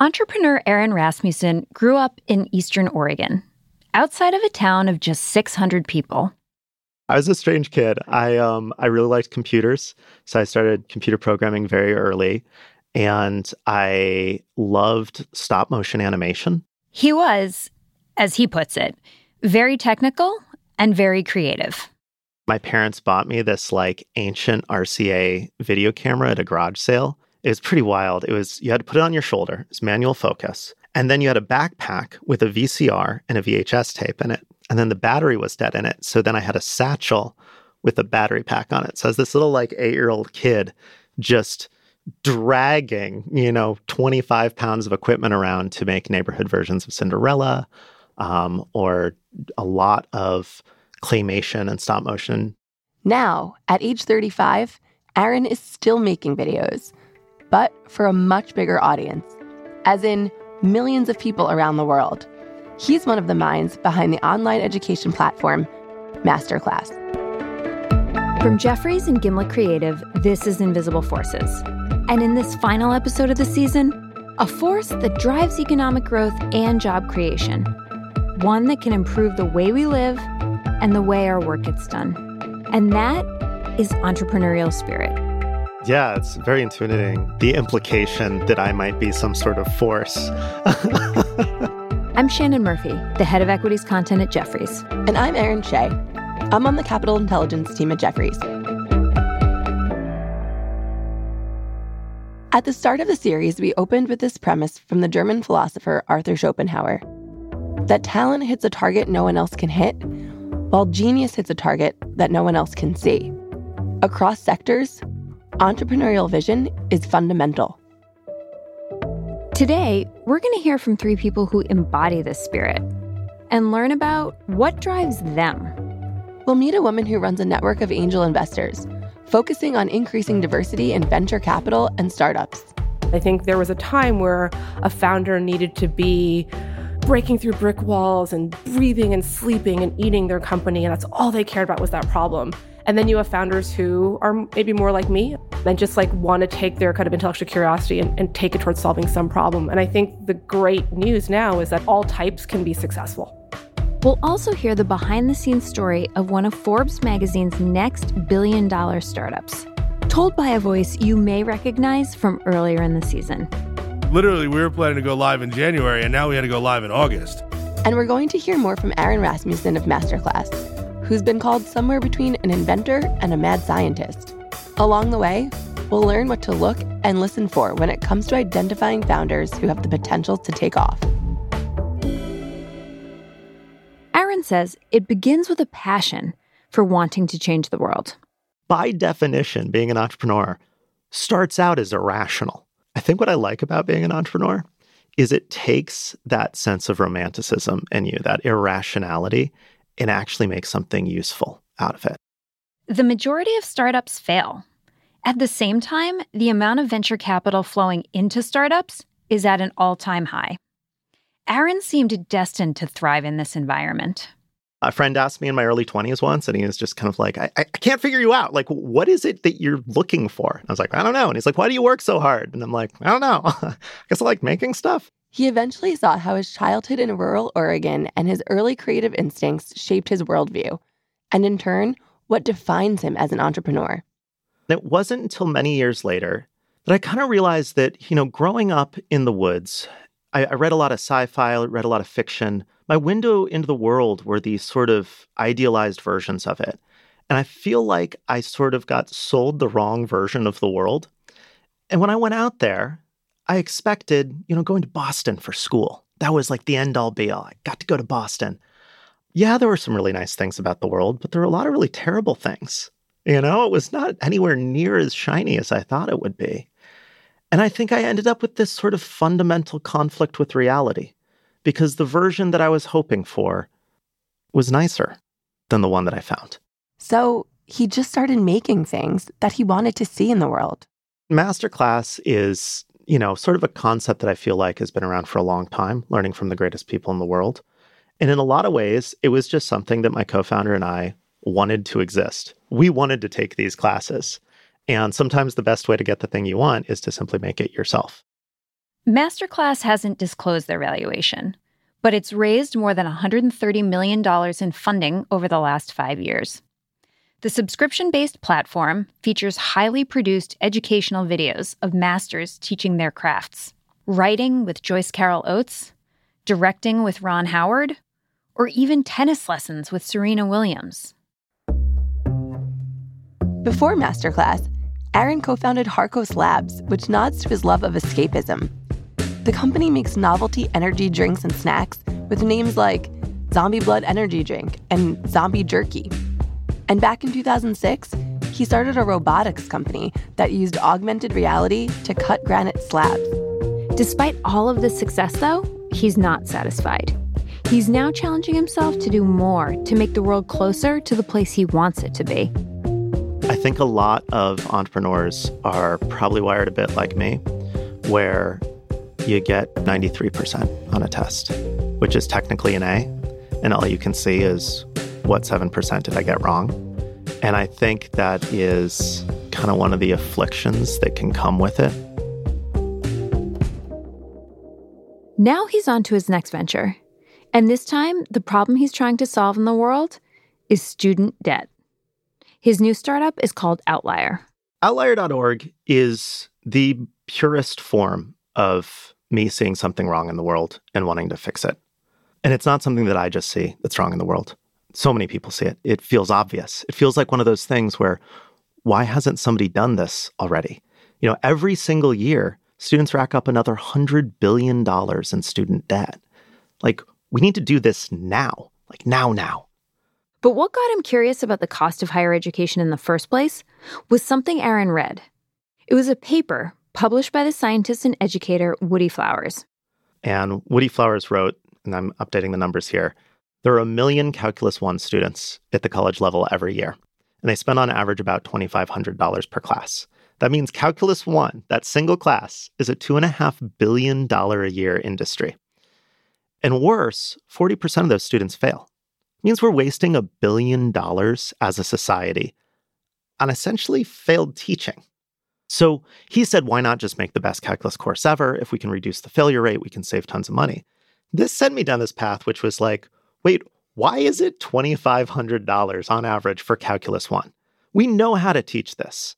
Entrepreneur Aaron Rasmussen grew up in Eastern Oregon, outside of a town of just 600 people. I was a strange kid. I um I really liked computers, so I started computer programming very early, and I loved stop motion animation. He was, as he puts it, very technical and very creative. My parents bought me this like ancient RCA video camera at a garage sale. It was pretty wild. It was you had to put it on your shoulder. It's manual focus. And then you had a backpack with a VCR and a VHS tape in it. And then the battery was dead in it. So then I had a satchel with a battery pack on it. So as this little like eight year old kid just dragging, you know, 25 pounds of equipment around to make neighborhood versions of Cinderella um, or a lot of claymation and stop motion. Now, at age 35, Aaron is still making videos, but for a much bigger audience, as in millions of people around the world. He's one of the minds behind the online education platform, Masterclass. From Jefferies and Gimlet Creative, this is Invisible Forces. And in this final episode of the season, a force that drives economic growth and job creation. One that can improve the way we live and the way our work gets done. And that is entrepreneurial spirit. Yeah, it's very intimidating. The implication that I might be some sort of force. I'm Shannon Murphy, the head of equities content at Jefferies. And I'm Erin Shea. I'm on the capital intelligence team at Jefferies. At the start of the series, we opened with this premise from the German philosopher Arthur Schopenhauer that talent hits a target no one else can hit, while genius hits a target that no one else can see. Across sectors, entrepreneurial vision is fundamental. Today, we're going to hear from three people who embody this spirit and learn about what drives them. We'll meet a woman who runs a network of angel investors, focusing on increasing diversity in venture capital and startups. I think there was a time where a founder needed to be breaking through brick walls and breathing and sleeping and eating their company, and that's all they cared about was that problem. And then you have founders who are maybe more like me and just like want to take their kind of intellectual curiosity and, and take it towards solving some problem. And I think the great news now is that all types can be successful. We'll also hear the behind the scenes story of one of Forbes magazine's next billion dollar startups, told by a voice you may recognize from earlier in the season. Literally, we were planning to go live in January, and now we had to go live in August. And we're going to hear more from Aaron Rasmussen of Masterclass, who's been called somewhere between an inventor and a mad scientist. Along the way, we'll learn what to look and listen for when it comes to identifying founders who have the potential to take off. Aaron says it begins with a passion for wanting to change the world. By definition, being an entrepreneur starts out as irrational. I think what I like about being an entrepreneur is it takes that sense of romanticism in you, that irrationality, and actually make something useful out of it. The majority of startups fail. At the same time, the amount of venture capital flowing into startups is at an all time high. Aaron seemed destined to thrive in this environment. A friend asked me in my early 20s once, and he was just kind of like, I, I can't figure you out. Like, what is it that you're looking for? I was like, I don't know. And he's like, Why do you work so hard? And I'm like, I don't know. I guess I like making stuff. He eventually saw how his childhood in rural Oregon and his early creative instincts shaped his worldview, and in turn, what defines him as an entrepreneur. It wasn't until many years later that I kind of realized that, you know, growing up in the woods, I, I read a lot of sci fi, I read a lot of fiction. My window into the world were these sort of idealized versions of it. And I feel like I sort of got sold the wrong version of the world. And when I went out there, I expected, you know, going to Boston for school. That was like the end all be all. I got to go to Boston. Yeah, there were some really nice things about the world, but there were a lot of really terrible things. You know, it was not anywhere near as shiny as I thought it would be. And I think I ended up with this sort of fundamental conflict with reality because the version that I was hoping for was nicer than the one that I found. So he just started making things that he wanted to see in the world. Masterclass is you know, sort of a concept that I feel like has been around for a long time, learning from the greatest people in the world. And in a lot of ways, it was just something that my co founder and I wanted to exist. We wanted to take these classes. And sometimes the best way to get the thing you want is to simply make it yourself. Masterclass hasn't disclosed their valuation, but it's raised more than $130 million in funding over the last five years. The subscription based platform features highly produced educational videos of masters teaching their crafts, writing with Joyce Carol Oates, directing with Ron Howard, or even tennis lessons with Serena Williams. Before Masterclass, Aaron co founded Harcos Labs, which nods to his love of escapism. The company makes novelty energy drinks and snacks with names like Zombie Blood Energy Drink and Zombie Jerky. And back in 2006, he started a robotics company that used augmented reality to cut granite slabs. Despite all of this success, though, he's not satisfied. He's now challenging himself to do more to make the world closer to the place he wants it to be. I think a lot of entrepreneurs are probably wired a bit like me, where you get 93% on a test, which is technically an A, and all you can see is what 7% did I get wrong? And I think that is kind of one of the afflictions that can come with it. Now he's on to his next venture. And this time, the problem he's trying to solve in the world is student debt. His new startup is called Outlier. Outlier.org is the purest form of me seeing something wrong in the world and wanting to fix it. And it's not something that I just see that's wrong in the world so many people see it. It feels obvious. It feels like one of those things where why hasn't somebody done this already? You know, every single year, students rack up another $100 billion in student debt. Like, we need to do this now, like now, now. But what got him curious about the cost of higher education in the first place was something Aaron read. It was a paper published by the scientist and educator Woody Flowers. And Woody Flowers wrote, and I'm updating the numbers here there are a million Calculus 1 students at the college level every year, and they spend on average about $2,500 per class. That means Calculus 1, that single class, is a $2.5 billion a year industry. And worse, 40% of those students fail. It means we're wasting a billion dollars as a society on essentially failed teaching. So he said, why not just make the best calculus course ever? If we can reduce the failure rate, we can save tons of money. This sent me down this path, which was like, wait, why is it $2,500 on average for Calculus 1? We know how to teach this.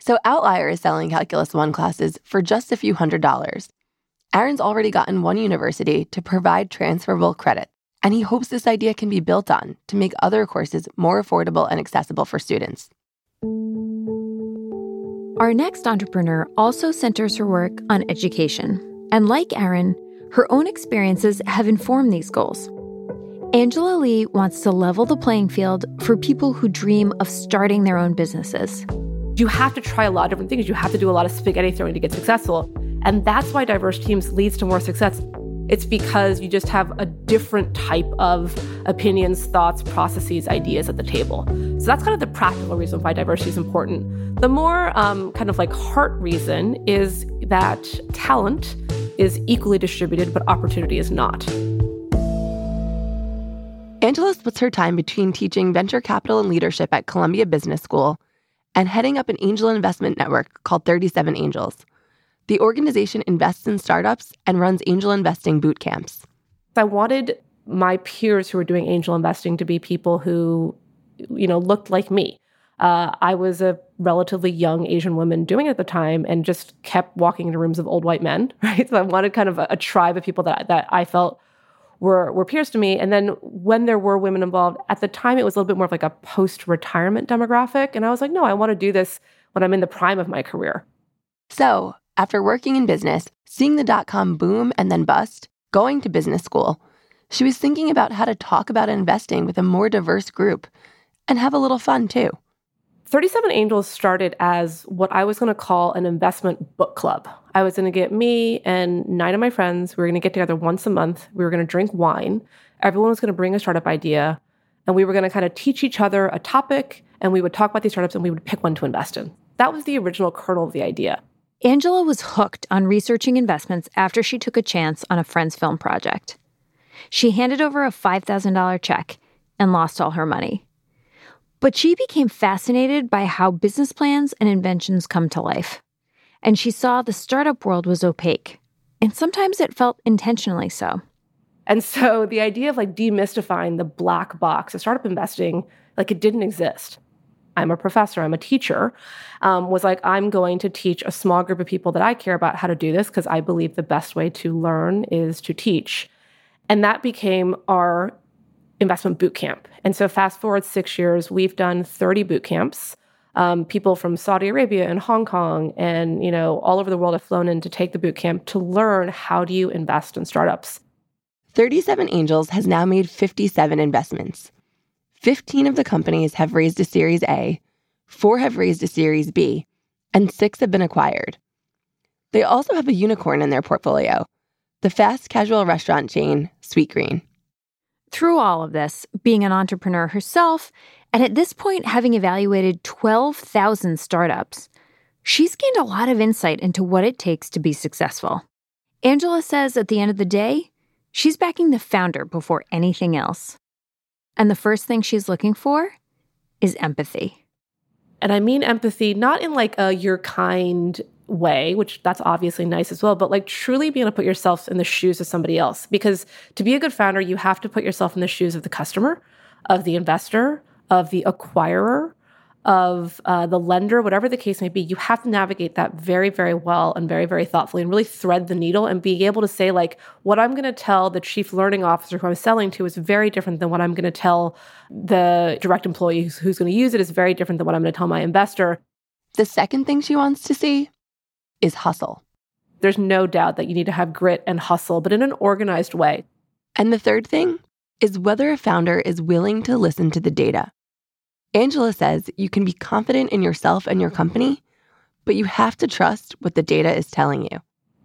So Outlier is selling Calculus 1 classes for just a few hundred dollars. Aaron's already gotten one university to provide transferable credit, and he hopes this idea can be built on to make other courses more affordable and accessible for students. Our next entrepreneur also centers her work on education. And like Aaron, her own experiences have informed these goals. Angela Lee wants to level the playing field for people who dream of starting their own businesses. You have to try a lot of different things. You have to do a lot of spaghetti throwing to get successful. And that's why diverse teams leads to more success. It's because you just have a different type of opinions, thoughts, processes, ideas at the table. So that's kind of the practical reason why diversity is important. The more um, kind of like heart reason is that talent is equally distributed, but opportunity is not. Angela splits her time between teaching venture capital and leadership at Columbia Business School and heading up an angel investment network called 37 Angels. The organization invests in startups and runs angel investing boot camps. I wanted my peers who were doing angel investing to be people who, you know, looked like me. Uh, I was a relatively young Asian woman doing it at the time and just kept walking into rooms of old white men, right? So I wanted kind of a, a tribe of people that, that I felt were were peers to me. And then when there were women involved, at the time it was a little bit more of like a post-retirement demographic. And I was like, no, I want to do this when I'm in the prime of my career. So after working in business, seeing the dot com boom and then bust, going to business school, she was thinking about how to talk about investing with a more diverse group and have a little fun too. 37 Angels started as what I was going to call an investment book club. I was going to get me and nine of my friends, we were going to get together once a month. We were going to drink wine. Everyone was going to bring a startup idea, and we were going to kind of teach each other a topic, and we would talk about these startups and we would pick one to invest in. That was the original kernel of the idea. Angela was hooked on researching investments after she took a chance on a friend's film project. She handed over a $5,000 check and lost all her money. But she became fascinated by how business plans and inventions come to life. And she saw the startup world was opaque. And sometimes it felt intentionally so. And so the idea of like demystifying the black box of startup investing, like it didn't exist. I'm a professor, I'm a teacher, um, was like, I'm going to teach a small group of people that I care about how to do this because I believe the best way to learn is to teach. And that became our investment boot camp. And so, fast forward six years, we've done 30 boot camps. Um, people from Saudi Arabia and Hong Kong and you know all over the world have flown in to take the boot camp to learn how do you invest in startups. 37 Angels has now made 57 investments. 15 of the companies have raised a Series A, four have raised a Series B, and six have been acquired. They also have a unicorn in their portfolio the fast casual restaurant chain, Sweetgreen. Through all of this, being an entrepreneur herself, and at this point having evaluated 12,000 startups, she's gained a lot of insight into what it takes to be successful. Angela says at the end of the day, she's backing the founder before anything else. And the first thing she's looking for is empathy. And I mean empathy not in like a you're kind way, which that's obviously nice as well, but like truly being able to put yourself in the shoes of somebody else. Because to be a good founder, you have to put yourself in the shoes of the customer, of the investor, of the acquirer, of uh, the lender, whatever the case may be, you have to navigate that very, very well and very, very thoughtfully and really thread the needle and be able to say, like, what I'm going to tell the chief learning officer who I'm selling to is very different than what I'm going to tell the direct employee who's, who's going to use it, is very different than what I'm going to tell my investor. The second thing she wants to see is hustle. There's no doubt that you need to have grit and hustle, but in an organized way. And the third thing is whether a founder is willing to listen to the data. Angela says you can be confident in yourself and your company, but you have to trust what the data is telling you.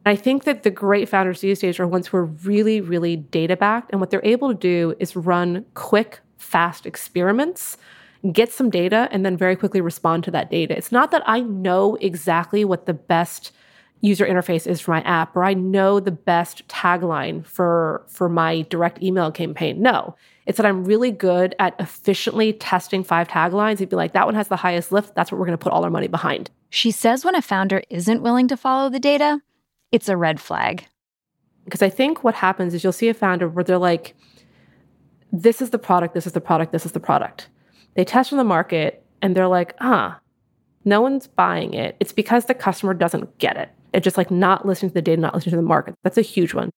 I think that the great founders these days are ones who are really, really data backed. And what they're able to do is run quick, fast experiments, get some data, and then very quickly respond to that data. It's not that I know exactly what the best user interface is for my app or I know the best tagline for for my direct email campaign. No. It's that I'm really good at efficiently testing five taglines and be like, that one has the highest lift. That's what we're going to put all our money behind. She says when a founder isn't willing to follow the data, it's a red flag. Because I think what happens is you'll see a founder where they're like, this is the product, this is the product, this is the product. They test on the market and they're like, ah, no one's buying it. It's because the customer doesn't get it. It's just like not listening to the data, not listening to the market. That's a huge one.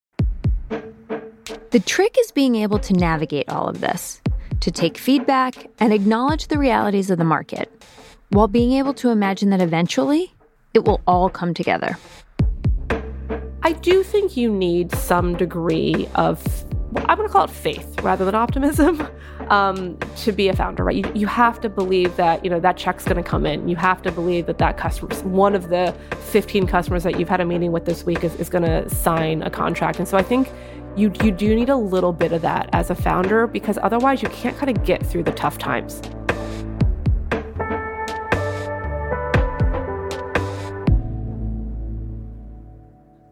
The trick is being able to navigate all of this, to take feedback and acknowledge the realities of the market, while being able to imagine that eventually it will all come together. I do think you need some degree of, I'm going to call it faith rather than optimism. um, to be a founder, right? You, you have to believe that, you know, that check's going to come in. You have to believe that that customer, one of the 15 customers that you've had a meeting with this week is, is going to sign a contract. And so I think you, you do need a little bit of that as a founder because otherwise you can't kind of get through the tough times.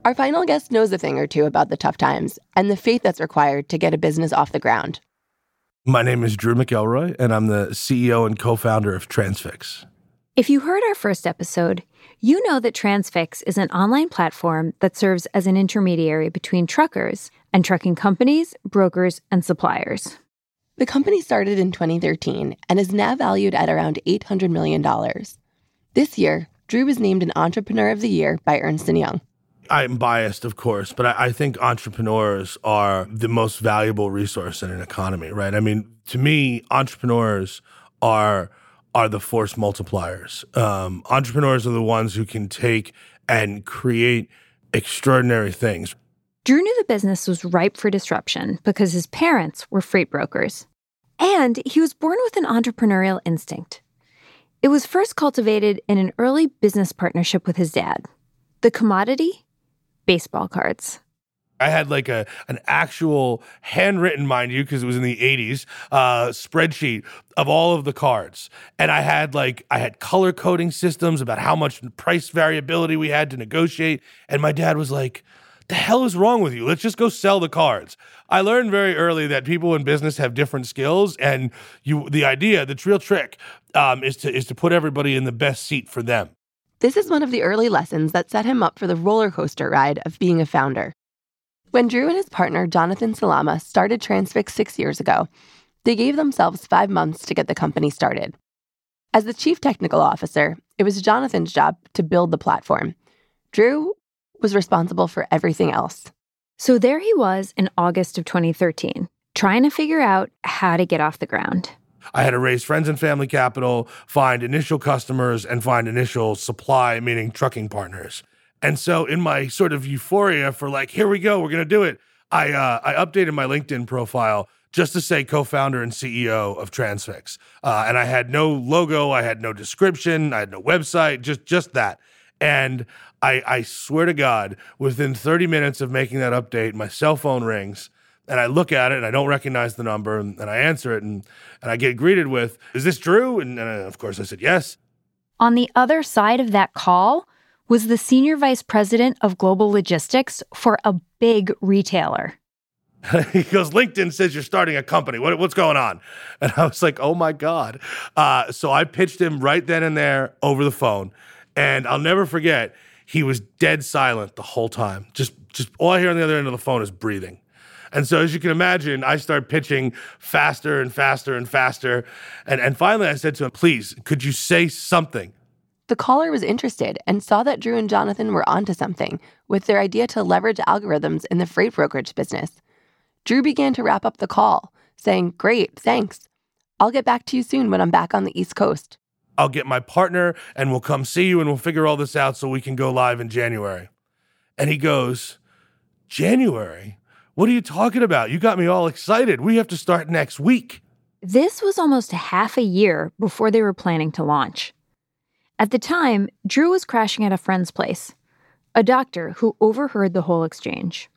Our final guest knows a thing or two about the tough times and the faith that's required to get a business off the ground. My name is Drew McElroy, and I'm the CEO and co founder of Transfix. If you heard our first episode, you know that Transfix is an online platform that serves as an intermediary between truckers and trucking companies, brokers, and suppliers. The company started in 2013 and is now valued at around $800 million. This year, Drew was named an Entrepreneur of the Year by Ernst & Young. I'm biased, of course, but I, I, think entrepreneurs are the most valuable resource in an economy, right? I mean, to me, entrepreneurs are are the force multipliers. Um, entrepreneurs are the ones who can take and create extraordinary things. Drew knew the business was ripe for disruption because his parents were freight brokers. And he was born with an entrepreneurial instinct. It was first cultivated in an early business partnership with his dad. The commodity baseball cards. I had like a an actual handwritten, mind you, because it was in the '80s, uh, spreadsheet of all of the cards, and I had like I had color coding systems about how much price variability we had to negotiate, and my dad was like, "The hell is wrong with you? Let's just go sell the cards." I learned very early that people in business have different skills, and you the idea, the real trick, um, is to is to put everybody in the best seat for them. This is one of the early lessons that set him up for the roller coaster ride of being a founder. When Drew and his partner, Jonathan Salama, started Transfix six years ago, they gave themselves five months to get the company started. As the chief technical officer, it was Jonathan's job to build the platform. Drew was responsible for everything else. So there he was in August of 2013, trying to figure out how to get off the ground. I had to raise friends and family capital, find initial customers, and find initial supply, meaning trucking partners. And so, in my sort of euphoria for like, here we go, we're gonna do it, I uh, I updated my LinkedIn profile just to say co-founder and CEO of Transfix, uh, and I had no logo, I had no description, I had no website, just just that. And I, I swear to God, within 30 minutes of making that update, my cell phone rings and I look at it and I don't recognize the number and, and I answer it and, and I get greeted with, Is this Drew? And, and of course I said, Yes. On the other side of that call was the senior vice president of global logistics for a big retailer. he goes, LinkedIn says you're starting a company. What, what's going on? And I was like, oh my God. Uh, so I pitched him right then and there over the phone. And I'll never forget, he was dead silent the whole time. Just, just all I hear on the other end of the phone is breathing. And so, as you can imagine, I start pitching faster and faster and faster. And, and finally, I said to him, please, could you say something? The caller was interested and saw that Drew and Jonathan were onto something with their idea to leverage algorithms in the freight brokerage business. Drew began to wrap up the call, saying, Great, thanks. I'll get back to you soon when I'm back on the East Coast. I'll get my partner and we'll come see you and we'll figure all this out so we can go live in January. And he goes, January? What are you talking about? You got me all excited. We have to start next week. This was almost half a year before they were planning to launch. At the time, Drew was crashing at a friend's place, a doctor who overheard the whole exchange.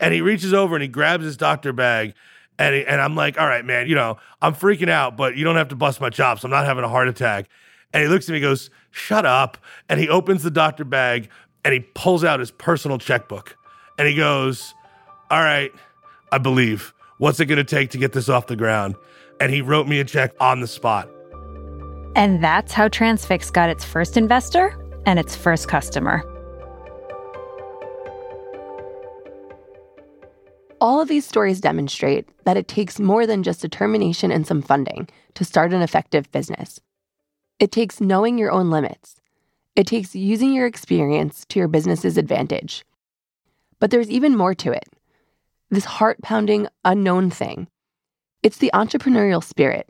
And he reaches over and he grabs his doctor bag. And, he, and I'm like, all right, man, you know, I'm freaking out, but you don't have to bust my chops. I'm not having a heart attack. And he looks at me and goes, shut up. And he opens the doctor bag and he pulls out his personal checkbook. And he goes, all right, I believe. What's it going to take to get this off the ground? And he wrote me a check on the spot. And that's how Transfix got its first investor and its first customer. All of these stories demonstrate that it takes more than just determination and some funding to start an effective business. It takes knowing your own limits. It takes using your experience to your business's advantage. But there's even more to it this heart pounding, unknown thing. It's the entrepreneurial spirit.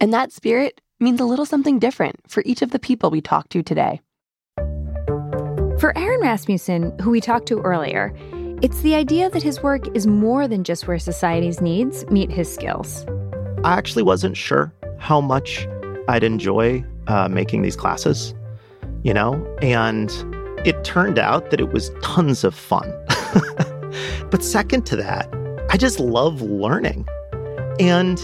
And that spirit means a little something different for each of the people we talked to today. For Aaron Rasmussen, who we talked to earlier, it's the idea that his work is more than just where society's needs meet his skills. I actually wasn't sure how much I'd enjoy uh, making these classes, you know, and it turned out that it was tons of fun. But second to that, I just love learning. And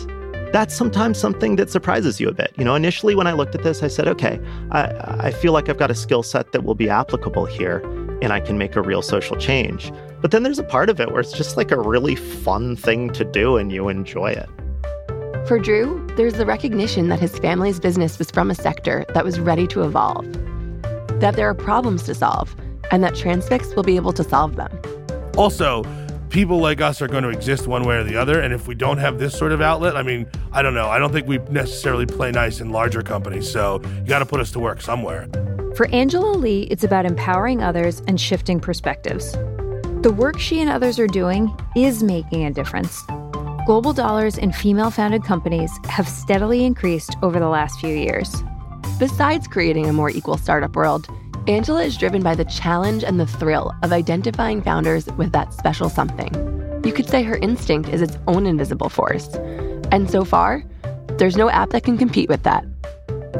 that's sometimes something that surprises you a bit. You know, initially when I looked at this, I said, okay, I, I feel like I've got a skill set that will be applicable here and I can make a real social change. But then there's a part of it where it's just like a really fun thing to do and you enjoy it. For Drew, there's the recognition that his family's business was from a sector that was ready to evolve, that there are problems to solve, and that Transfix will be able to solve them. Also, people like us are going to exist one way or the other. And if we don't have this sort of outlet, I mean, I don't know. I don't think we necessarily play nice in larger companies. So you got to put us to work somewhere. For Angela Lee, it's about empowering others and shifting perspectives. The work she and others are doing is making a difference. Global dollars in female founded companies have steadily increased over the last few years. Besides creating a more equal startup world, Angela is driven by the challenge and the thrill of identifying founders with that special something. You could say her instinct is its own invisible force. And so far, there's no app that can compete with that.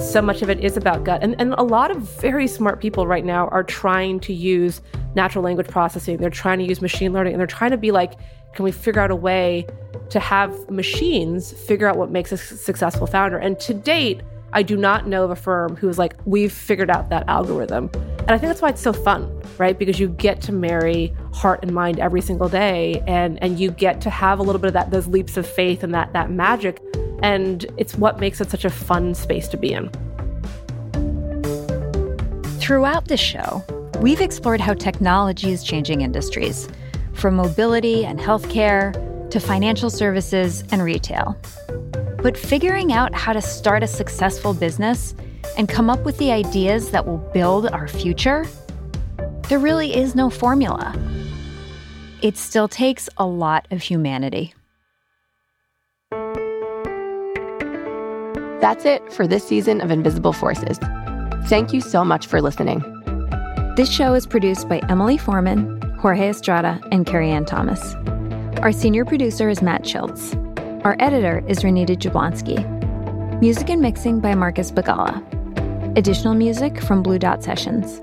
So much of it is about gut. And, and a lot of very smart people right now are trying to use natural language processing. They're trying to use machine learning and they're trying to be like, can we figure out a way to have machines figure out what makes a successful founder? And to date, I do not know of a firm who's like, we've figured out that algorithm. And I think that's why it's so fun, right? Because you get to marry heart and mind every single day and and you get to have a little bit of that those leaps of faith and that that magic. And it's what makes it such a fun space to be in. Throughout the show, we've explored how technology is changing industries, from mobility and healthcare to financial services and retail. But figuring out how to start a successful business and come up with the ideas that will build our future, there really is no formula. It still takes a lot of humanity. That's it for this season of Invisible Forces. Thank you so much for listening. This show is produced by Emily Foreman, Jorge Estrada, and Carrie Ann Thomas. Our senior producer is Matt Schiltz. Our editor is Renita Jablonski. Music and mixing by Marcus Bagala. Additional music from Blue Dot Sessions.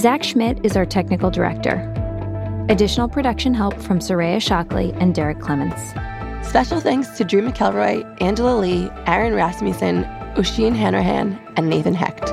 Zach Schmidt is our technical director. Additional production help from Soraya Shockley and Derek Clements. Special thanks to Drew McElroy, Angela Lee, Aaron Rasmussen, Oisin Hanrahan, and Nathan Hecht.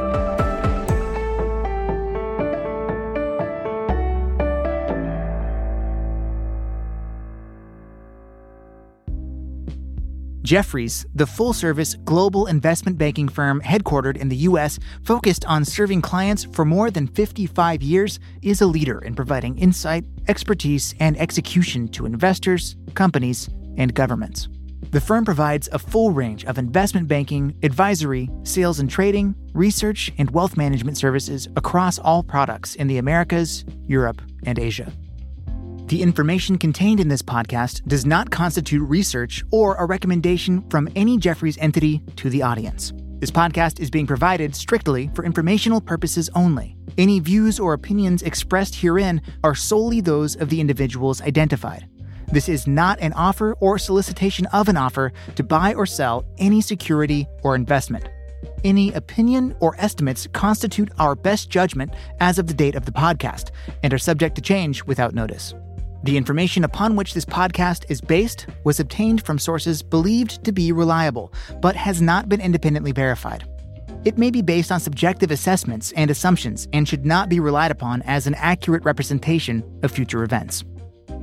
Jefferies, the full service global investment banking firm headquartered in the U.S., focused on serving clients for more than 55 years, is a leader in providing insight, expertise, and execution to investors, companies, and governments. The firm provides a full range of investment banking, advisory, sales and trading, research, and wealth management services across all products in the Americas, Europe, and Asia. The information contained in this podcast does not constitute research or a recommendation from any Jefferies entity to the audience. This podcast is being provided strictly for informational purposes only. Any views or opinions expressed herein are solely those of the individuals identified. This is not an offer or solicitation of an offer to buy or sell any security or investment. Any opinion or estimates constitute our best judgment as of the date of the podcast and are subject to change without notice. The information upon which this podcast is based was obtained from sources believed to be reliable, but has not been independently verified. It may be based on subjective assessments and assumptions and should not be relied upon as an accurate representation of future events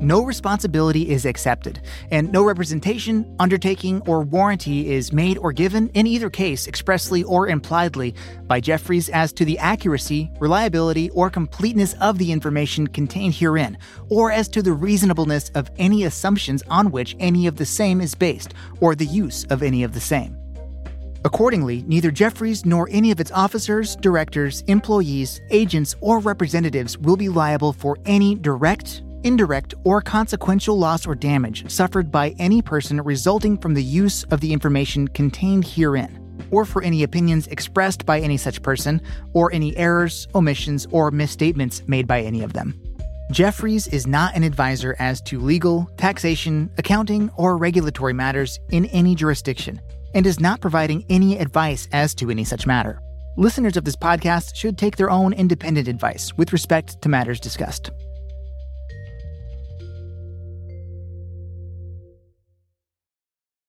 no responsibility is accepted, and no representation, undertaking, or warranty is made or given, in either case, expressly or impliedly, by Jefferies as to the accuracy, reliability, or completeness of the information contained herein, or as to the reasonableness of any assumptions on which any of the same is based, or the use of any of the same. Accordingly, neither Jefferies nor any of its officers, directors, employees, agents, or representatives will be liable for any direct indirect, or consequential loss or damage suffered by any person resulting from the use of the information contained herein, or for any opinions expressed by any such person, or any errors, omissions, or misstatements made by any of them. Jefferies is not an advisor as to legal, taxation, accounting, or regulatory matters in any jurisdiction, and is not providing any advice as to any such matter. Listeners of this podcast should take their own independent advice with respect to matters discussed.